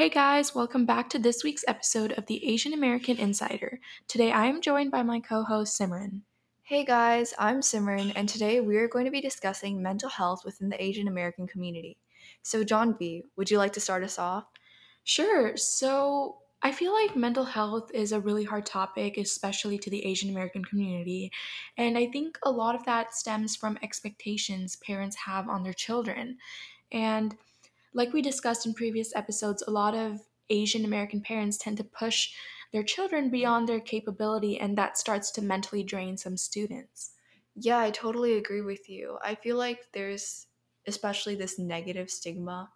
Hey guys, welcome back to this week's episode of the Asian American Insider. Today I am joined by my co host Simran. Hey guys, I'm Simran, and today we are going to be discussing mental health within the Asian American community. So, Jahnvi., would you like to start us off? Sure, so I feel like mental health is a really hard topic, especially to the Asian American community. And I think a lot of that stems from expectations parents have on their children. And like we discussed in previous episodes, a lot of Asian American parents tend to push their children beyond their capability, and that starts to mentally drain some students. Yeah, I totally agree with you. I feel like there's especially this negative stigma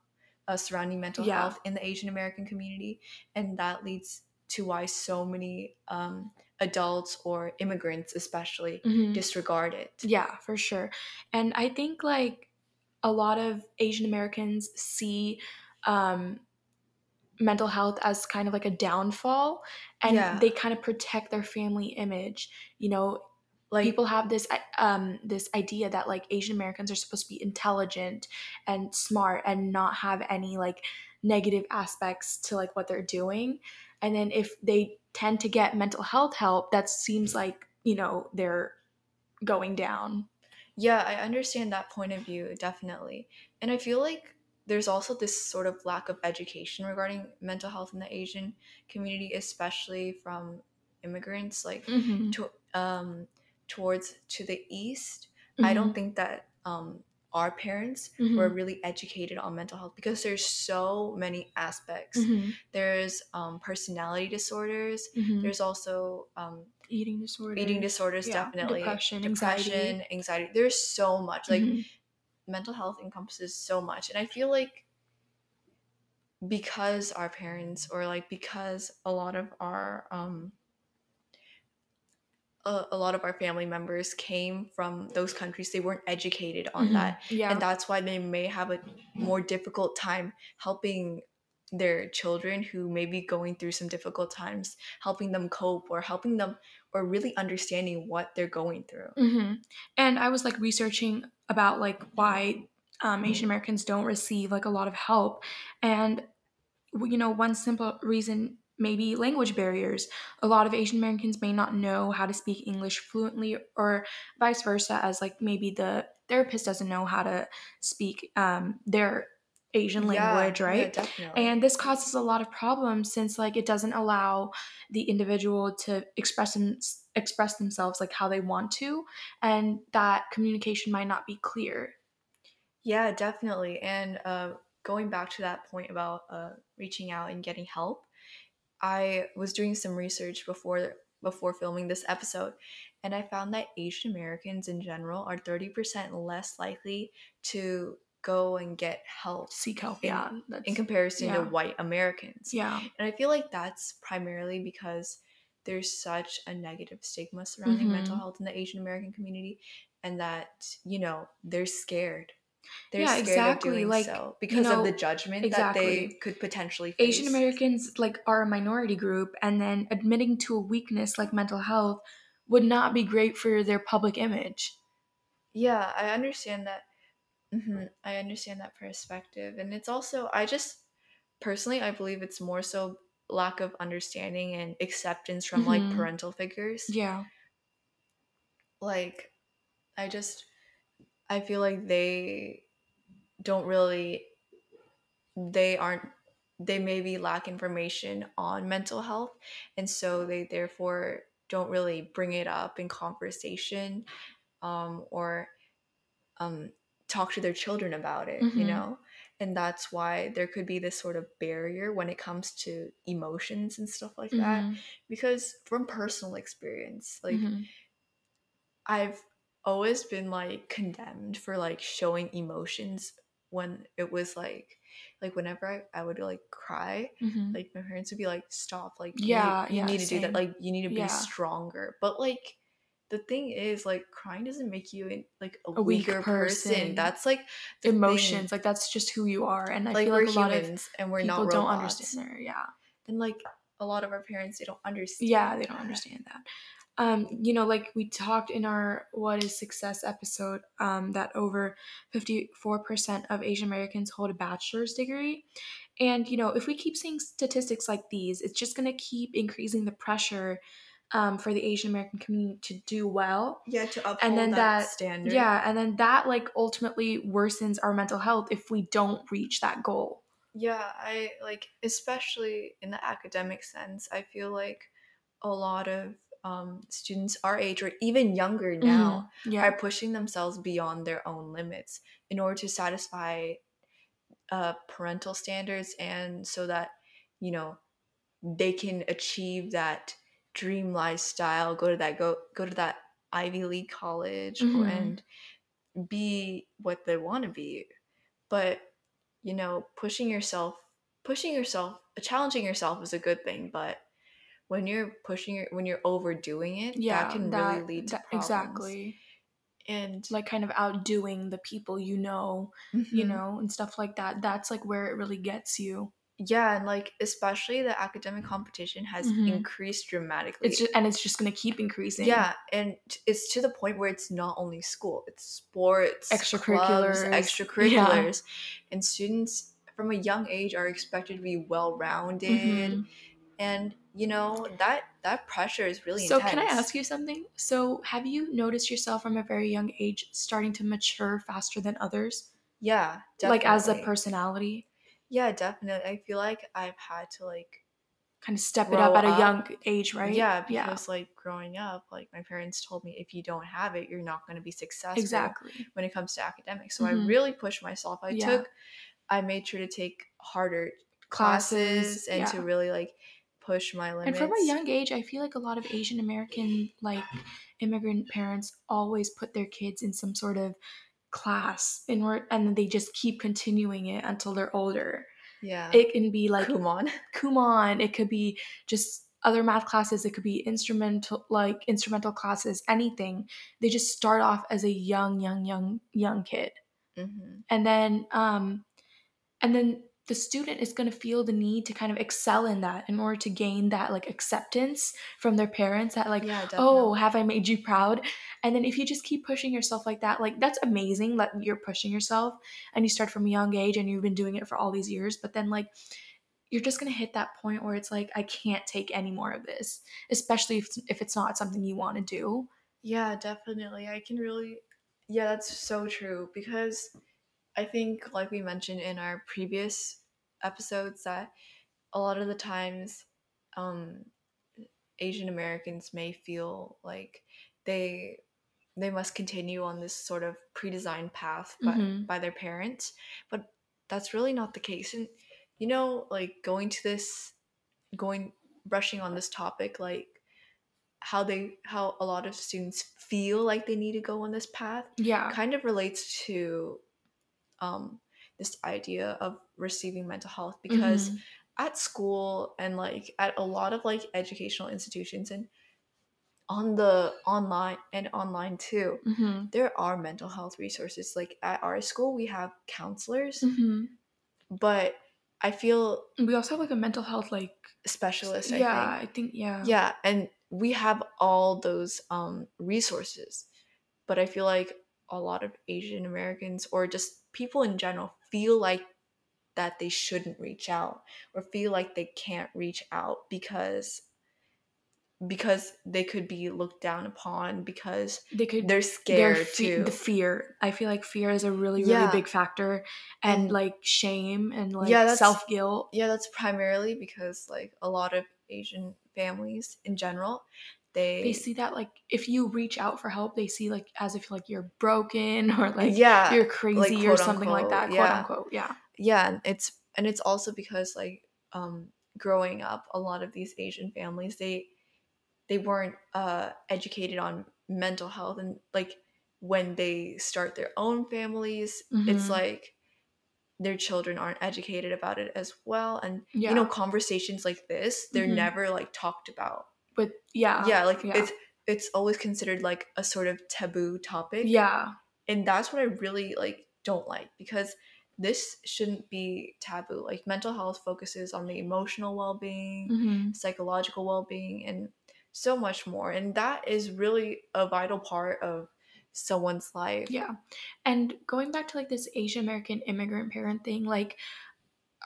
uh, surrounding mental Yeah. health in the Asian American community, and that leads to why so many um, adults or immigrants, especially, Mhm. disregard it. Yeah, for sure. And I think like a lot of Asian Americans see um, mental health as kind of like a downfall and Yeah. they kind of protect their family image. You know, Like, people have this um this idea that like Asian Americans are supposed to be intelligent and smart and not have any like negative aspects to like what they're doing. And then if they tend to get mental health help, that seems like, you know, they're going down. Yeah, I understand that point of view, definitely. And I feel like there's also this sort of lack of education regarding mental health in the Asian community, especially from immigrants, like Mhm. to, um, towards to the east. I don't think that um, our parents were really educated on mental health because there's so many aspects. Mhm. There's um, personality disorders. Mhm. There's also um, eating disorders. eating disorders, Yeah, definitely. depression, depression, anxiety. anxiety. There's so much. Like Mhm. mental health encompasses so much and i feel like because our parents or like because a lot of our um a, a lot of our family members came from those countries they weren't educated on Mhm. that Yeah. and that's why they may have a more difficult time helping their children who may be going through some difficult times helping them cope or helping them or really understanding what they're going through. Hmm And I was like researching about like why um, Asian Americans don't receive like a lot of help, and you know one simple reason maybe language barriers. A lot of Asian Americans may not know how to speak English fluently, or vice versa, as like maybe the therapist doesn't know how to speak um, their Asian Yeah, language, yeah, right? definitely And this causes a lot of problems since like it doesn't allow the individual to express them, express themselves like how they want to, and that communication might not be clear. Yeah, definitely. And uh, going back to that point about uh, reaching out and getting help, I was doing some research before before filming this episode, and I found that Asian Americans in general are thirty percent less likely to go and get help Seek help, In- yeah. That's, in comparison to white Americans. yeah. And I feel like that's primarily because there's such a negative stigma surrounding Mhm. mental health in the Asian American community, and that you know they're scared. They're Yeah, scared exactly, of doing like, so because know, of the judgment that they could potentially face. Asian Americans like are a minority group, and then admitting to a weakness like mental health would not be great for their public image. Yeah, I understand that. Hmm I understand that perspective, and it's also I just personally I believe it's more so lack of understanding and acceptance from like Mhm. parental figures. Yeah. Like I just I feel like they don't really they aren't they maybe lack information on mental health and so they therefore don't really bring it up in conversation um, or um, talk to their children about it you Mhm. know and that's why there could be this sort of barrier when it comes to emotions and stuff like that Mhm. because from personal experience like Mhm. I've always been like condemned for like showing emotions when it was like like whenever I, I would like cry Mhm. like my parents would be like stop like Yeah, need, you yeah, need to do that like you need to be Yeah. stronger but like the thing is like crying doesn't make you in, like a, A weak weaker person. person. that's like the thing. Emotions, like that's just who you are, and I like feel we're like a lot of humans and we're people not don't robots understand there. Yeah. and like a lot of our parents they don't understand Yeah, they don't understand that. um, you know, like we talked in our What is Success episode, um, that over 54% of Asian Americans hold a bachelor's degree. And, you know, if we keep seeing statistics like these, it's just going to keep increasing the pressure um, for the Asian American community to do well. Yeah, to uphold And then that, that, standard. yeah, and then that like ultimately worsens our mental health if we don't reach that goal. Yeah, I like especially in the academic sense, I feel like a lot of um, students our age or even younger now Mhm. Yeah. are pushing themselves beyond their own limits in order to satisfy uh, parental standards and so that you know they can achieve that dream lifestyle go to that go go to that ivy league college Mhm. and be what they want to be but you know pushing yourself pushing yourself challenging yourself is a good thing but when you're pushing your when you're overdoing it yeah, that can really lead to that- problems exactly. and Like kind of outdoing the people you know, you Mhm. know, and stuff like that. That's like where it really gets you. Yeah and like especially the academic competition has Mhm. increased dramatically It's just and it's just gonna keep increasing. yeah and t- it's to the point where it's not only school it's sports Extracurriculars, clubs, extracurriculars and students from a young age are expected to be well-rounded Mhm. and you know that that pressure is really So intense can I ask you something? So have you noticed yourself from a very young age starting to mature faster than others? yeah definitely. Like as a personality? Yeah definitely i feel like i've had to like Kind of step it up at a up. young age, right? Yeah, because like growing up, like my parents told me if you don't have it, you're not going to be successful exactly. when it comes to academics. So Mhm. I really pushed myself. I Yeah. took I made sure to take harder classes, Classes, and to really like push my limits. And from a young age, I feel like a lot of Asian American like immigrant parents always put their kids in some sort of class in order, and then they just keep continuing it until they're older. yeah. It can be like Kumon. Kumon, it could be just other math classes, it could be instrumental like instrumental classes, anything. They just start off as a young, young, young, young kid. hmm And then um and then the student is going to feel the need to kind of excel in that in order to gain that like acceptance from their parents that like yeah, oh have i made you proud and then if you just keep pushing yourself like that like that's amazing that you're pushing yourself and you start from a young age and you've been doing it for all these years but then like you're just going to hit that point where it's like i can't take any more of this especially if, if it's not something you want to do Yeah, definitely. I can really Yeah, that's so true because I think like we mentioned in our previous episodes that a lot of the times um Asian Americans may feel like they they must continue on this sort of pre-designed path by, Mhm. by their parents, but that's really not the case. And you know, like going to this going brushing on this topic like how they how a lot of students feel like they need to go on this path yeah kind of relates to um this idea of receiving mental health because Mhm. at school and like at a lot of like educational institutions and on the online and online too Mhm. there are mental health resources like at our school we have counselors Mhm. but i feel we also have like a mental health like specialist i yeah think i think yeah yeah and we have all those um, resources but i feel like a lot of asian americans or just people in general feel like that they shouldn't reach out or feel like they can't reach out because because they could be looked down upon because they could they're scared fe- too. the fear. I feel like fear is a really really Yeah. big factor and, And- like shame and like Yeah, self-guilt. Yeah that's primarily because like a lot of asian families in general they, they see that like if you reach out for help they see like as if like you're broken or like yeah you're crazy or quote something like that quote yeah. unquote yeah yeah and it's and it's also because like um growing up a lot of these asian families they they weren't uh educated on mental health and like when they start their own families it's Mhm. like their children aren't educated about it as well and yeah you know conversations like this they're Mhm. never like talked about but yeah yeah like yeah. it's it's always considered like a sort of taboo topic yeah and that's what i really like don't like because this shouldn't be taboo like mental health focuses on the emotional well-being Mhm. psychological well-being and so much more and that is really a vital part of someone's life Yeah. And going back to like this Asian American immigrant parent thing, like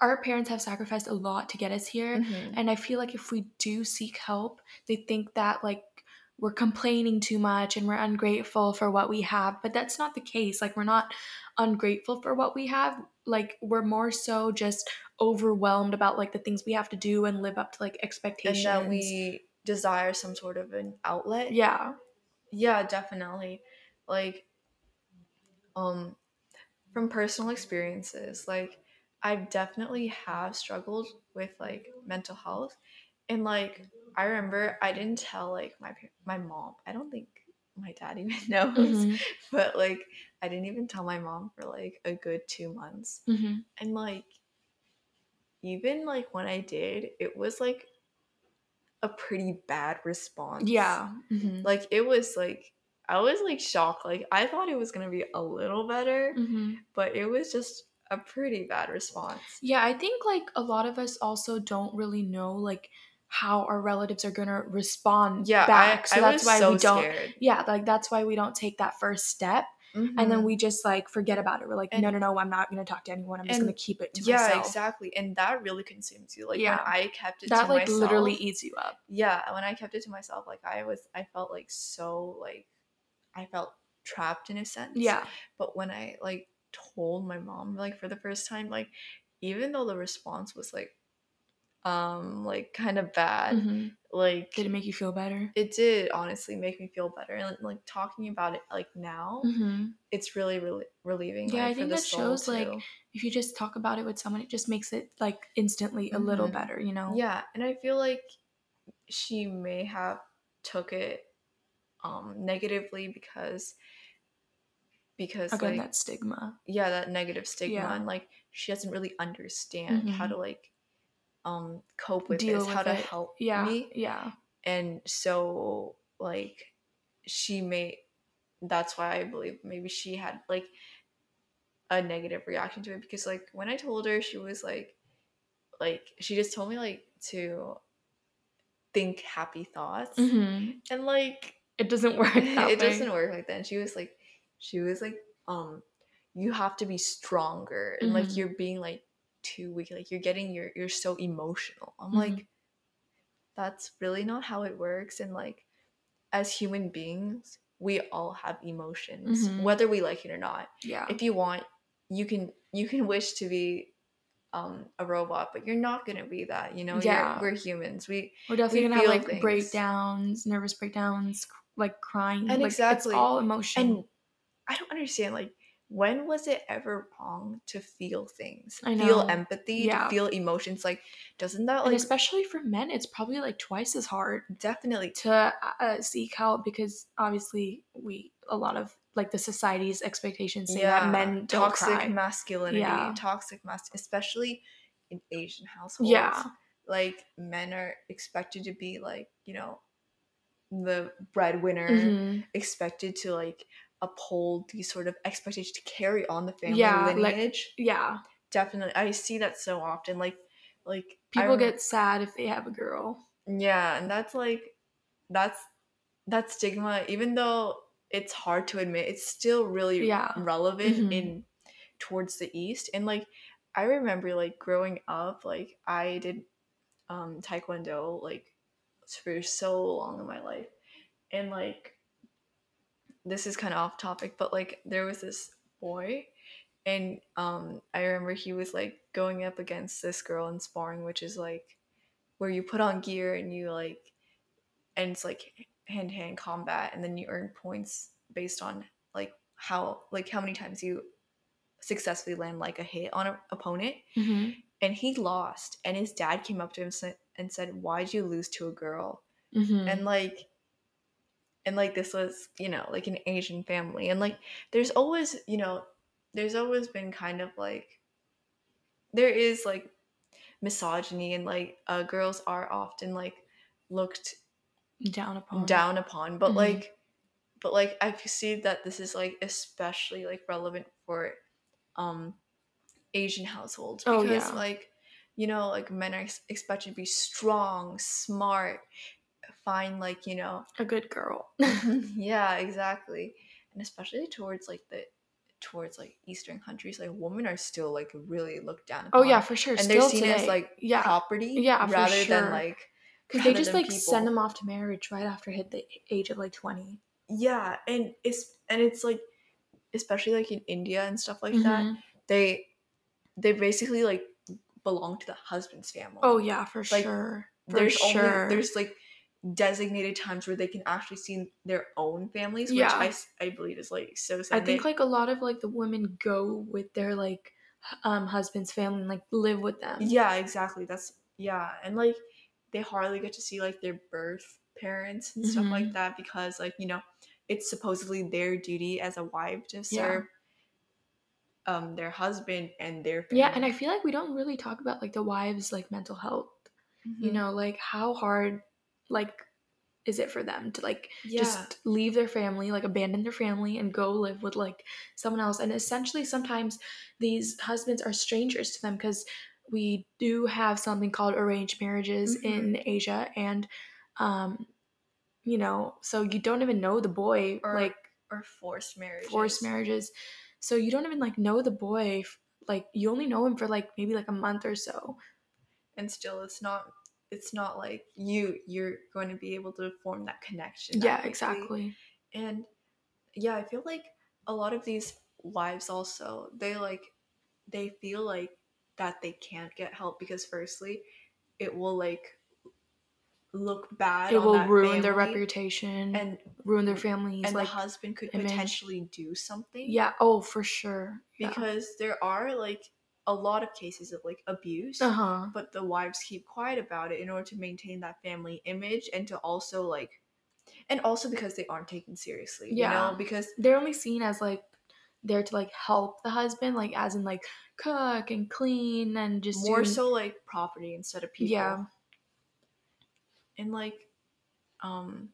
our parents have sacrificed a lot to get us here. Mhm. And I feel like if we do seek help, they think that like we're complaining too much and we're ungrateful for what we have. But that's not the case. Like we're not ungrateful for what we have. Like we're more so just overwhelmed about like the things we have to do and live up to like and expectations. that we desire some sort of an outlet yeah. yeah definitely like um from personal experiences like i definitely have struggled with like mental health and like i remember i didn't tell like my my mom i don't think my dad even knows Mhm. but like i didn't even tell my mom for like a good two months Mhm. and like even like when i did it was like a pretty bad response Yeah. Mhm. like it was like i was like shocked like i thought it was gonna be a little better Mhm. but it was just a pretty bad response Yeah, I think like a lot of us also don't really know like how our relatives are gonna respond yeah back. i, so I that's was why so we don't scared yeah, like that's why we don't take that first step and then Mhm. we just like forget about it. We're like, no, And- no, no, I'm not gonna talk to anyone. I'm just gonna keep it to yeah myself. exactly and that really consumes you like Yeah. when i kept it That to like myself literally eats you up. yeah when i kept it to myself like i was i felt like so like i felt trapped in a sense Yeah. but when i like told my mom like for the first time like even though the response was like um like kind of bad Mhm. like Did it make you feel better? it did honestly make me feel better and like talking about it like now hmm it's really really relieving Yeah, like, I think that shows like if you just talk about it with someone, it just makes it like instantly a little Mhm. better, you know? yeah and i feel like she may have took it um negatively because because Again, like that stigma. yeah that negative stigma Yeah. and like she doesn't really understand how Mhm. to like um cope with Deal this how with to help Yeah. me Yeah. and so like she may that's why i believe maybe she had like a negative reaction to it because like when i told her she was like like she just told me like to think happy thoughts hmm and like It doesn't work that it way. doesn't work like that and she was like she was like um you have to be stronger and like Mhm. you're being like too weak like you're getting you're you're so emotional i'm Mhm. like that's really not how it works and like as human beings we all have emotions Mhm. whether we like it or not Yeah. if you want you can you can wish to be um a robot but you're not gonna be that you know Yeah. you're, we're humans we We're definitely we gonna have like things. breakdowns, nervous breakdowns, like crying. And like exactly. it's all emotion. and i don't understand like when was it ever wrong to feel things I feel empathy Yeah. to feel emotions like doesn't that and like especially for men, it's probably like twice as hard definitely to uh, seek help because obviously we a lot of like the society's expectations say that men toxic cry. masculinity Yeah. toxic mas especially in asian households Yeah. like men are expected to be like you know the breadwinner Mhm. expected to like uphold these sort of expectations to carry on the family Yeah, like- lineage Yeah. definitely i see that so often like like People rem- get sad if they have a girl. yeah and that's like that's that stigma even though it's hard to admit it's still really Yeah. relevant Mhm. in towards the east and like i remember like growing up like i did um taekwondo like for so long in my life and like this is kind of off topic but like there was this boy and um i remember he was like going up against this girl in sparring which is like where you put on gear and you like and it's like hand to hand combat and then you earn points based on like how like how many times you successfully land like a hit on an opponent. Hmm and he lost and his dad came up to him and said why'd you lose to a girl? Hmm and like and like this was you know like an asian family and like there's always you know there's always been kind of like there is like misogyny and like uh, girls are often like looked down upon. down upon but Mhm. like but like i see that this is like especially like relevant for um asian households Oh, because yeah. like you know like men are expected to be strong smart find like you know A good girl. yeah exactly and especially towards like the towards like eastern countries like women are still like really looked down oh yeah, for sure. and they're seen today. as like yeah. property Yeah, rather sure. than like Because they just like people. send them off to marriage right after hit the age of like 20. yeah and it's and it's like especially like in india and stuff like that Mhm. they they basically like belong to the husband's family Oh yeah, for Like, sure. For there's sure. only there's like designated times where they can actually see their own families which Yeah. I, I believe is like so sad I think like a lot of like the women go with their like um husband's family and like live with them. yeah exactly that's yeah and like they hardly get to see like their birth parents and stuff like Mhm. that because like you know it's supposedly their duty as a wife to Yeah. serve um their husband and their family. Yeah, and I feel like we don't really talk about like the wives like mental health. You Mhm. know, like how hard like is it for them to like yeah just leave their family, like abandon their family and go live with like someone else. And essentially sometimes these husbands are strangers to them because we do have something called arranged marriages in Asia and um you know, so you don't even know the boy Or like or forced marriages forced marriages. So you don't even like know the boy like you only know him for like maybe like a month or so. and still it's not it's not like you you're going to be able to form that connection that Yeah, quickly. exactly. and yeah i feel like a lot of these wives also they like they feel like that they can't get help because firstly it will like look bad It on will ruin their reputation, and ruin their families and like the husband could image. potentially do something yeah, oh for sure. Yeah. because there are like a lot of cases of like abuse uh-huh. but the wives keep quiet about it in order to maintain that family image and to also like and also because they aren't taken seriously Yeah. you know because They're only seen as like there to like help the husband, like as in like cook and clean and just more do- so like property instead of people Yeah. and like um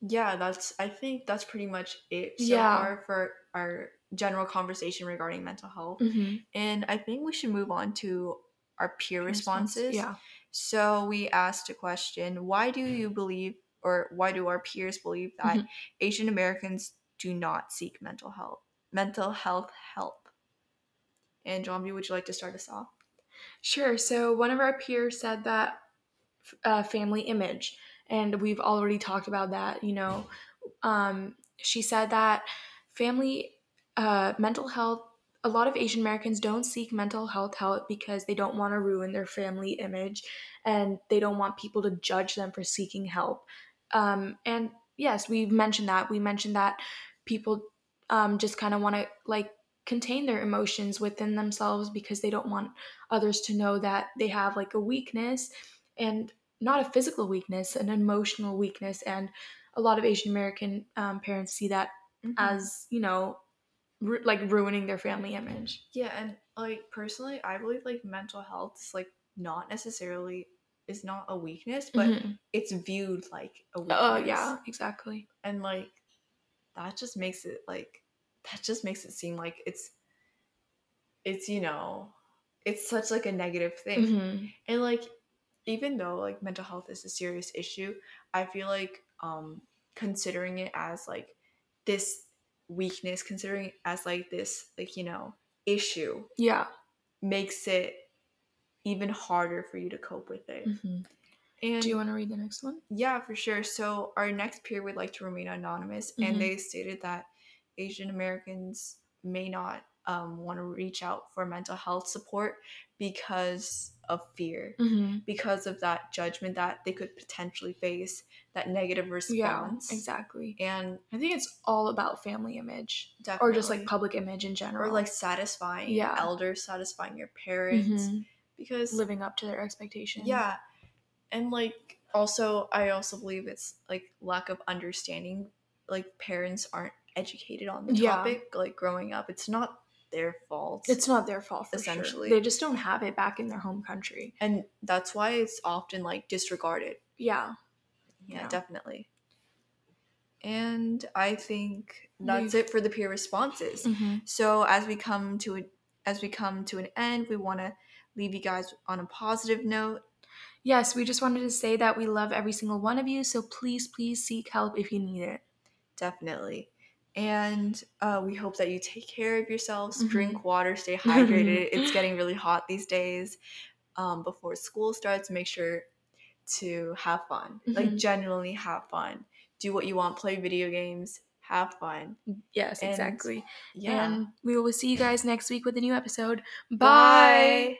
yeah that's i think that's pretty much it so Yeah. far for our general conversation regarding mental health Mhm. and i think we should move on to our peer Response- responses Yeah. So we asked a question Why do you believe, or why do our peers believe that Mhm. Asian Americans do not seek mental health? Mental health help. And John would you like to start us off? Sure. So one of our peers said that uh, family image, and we've already talked about that. You know, um, she said that family uh, mental health. A lot of Asian Americans don't seek mental health help because they don't want to ruin their family image, and they don't want people to judge them for seeking help. Um, and yes, we've mentioned that. We mentioned that people um, just kind of want to like contain their emotions within themselves because they don't want others to know that they have like a weakness and not a physical weakness, an emotional weakness. And a lot of Asian American um, parents see that Mm-hmm. as, you know, ru- like ruining their family image. yeah, and like personally, I believe like mental health is like not necessarily is not a weakness, but Mhm. it's viewed like a weakness. Oh, yeah, exactly. and like that just makes it like that just makes it seem like it's it's you know it's such like a negative thing Mhm. and like even though like mental health is a serious issue i feel like um considering it as like this weakness considering as like this like you know issue Yeah. makes it even harder for you to cope with it Mhm. and Do you want to read the next one? Yeah, for sure. So our next peer would like to remain anonymous, Mhm. and they stated that Asian Americans may not um, want to reach out for mental health support because of fear, Mm-hmm. because of that judgment that they could potentially face, that negative response. Yeah, exactly. And I think it's all about family image definitely, or just like public image in general. or like satisfying Yeah. elders, satisfying your parents, Mhm. because living up to their expectations. Yeah. And like also I also believe it's like lack of understanding. Like parents aren't educated on the Yeah. topic like growing up. It's not their fault. It's not their fault Essentially. essentially. They just don't have it back in their home country. and that's why it's often like disregarded. Yeah. Yeah, Yeah. definitely. And I think that's We've- it for the peer responses. Mm-hmm. So as we come to a, as we come to an end, we want to leave you guys on a positive note. Yes, we just wanted to say that we love every single one of you, so please, please seek help if you need it. Definitely. And uh, we hope that you take care of yourselves, Mhm. drink water, stay hydrated. it's getting really hot these days. Um, before school starts, make sure to have fun. Like, Mhm. genuinely have fun. Do what you want, play video games, have fun. Yes, And- exactly. Yeah. And we will see you guys next week with a new episode. Bye. Bye.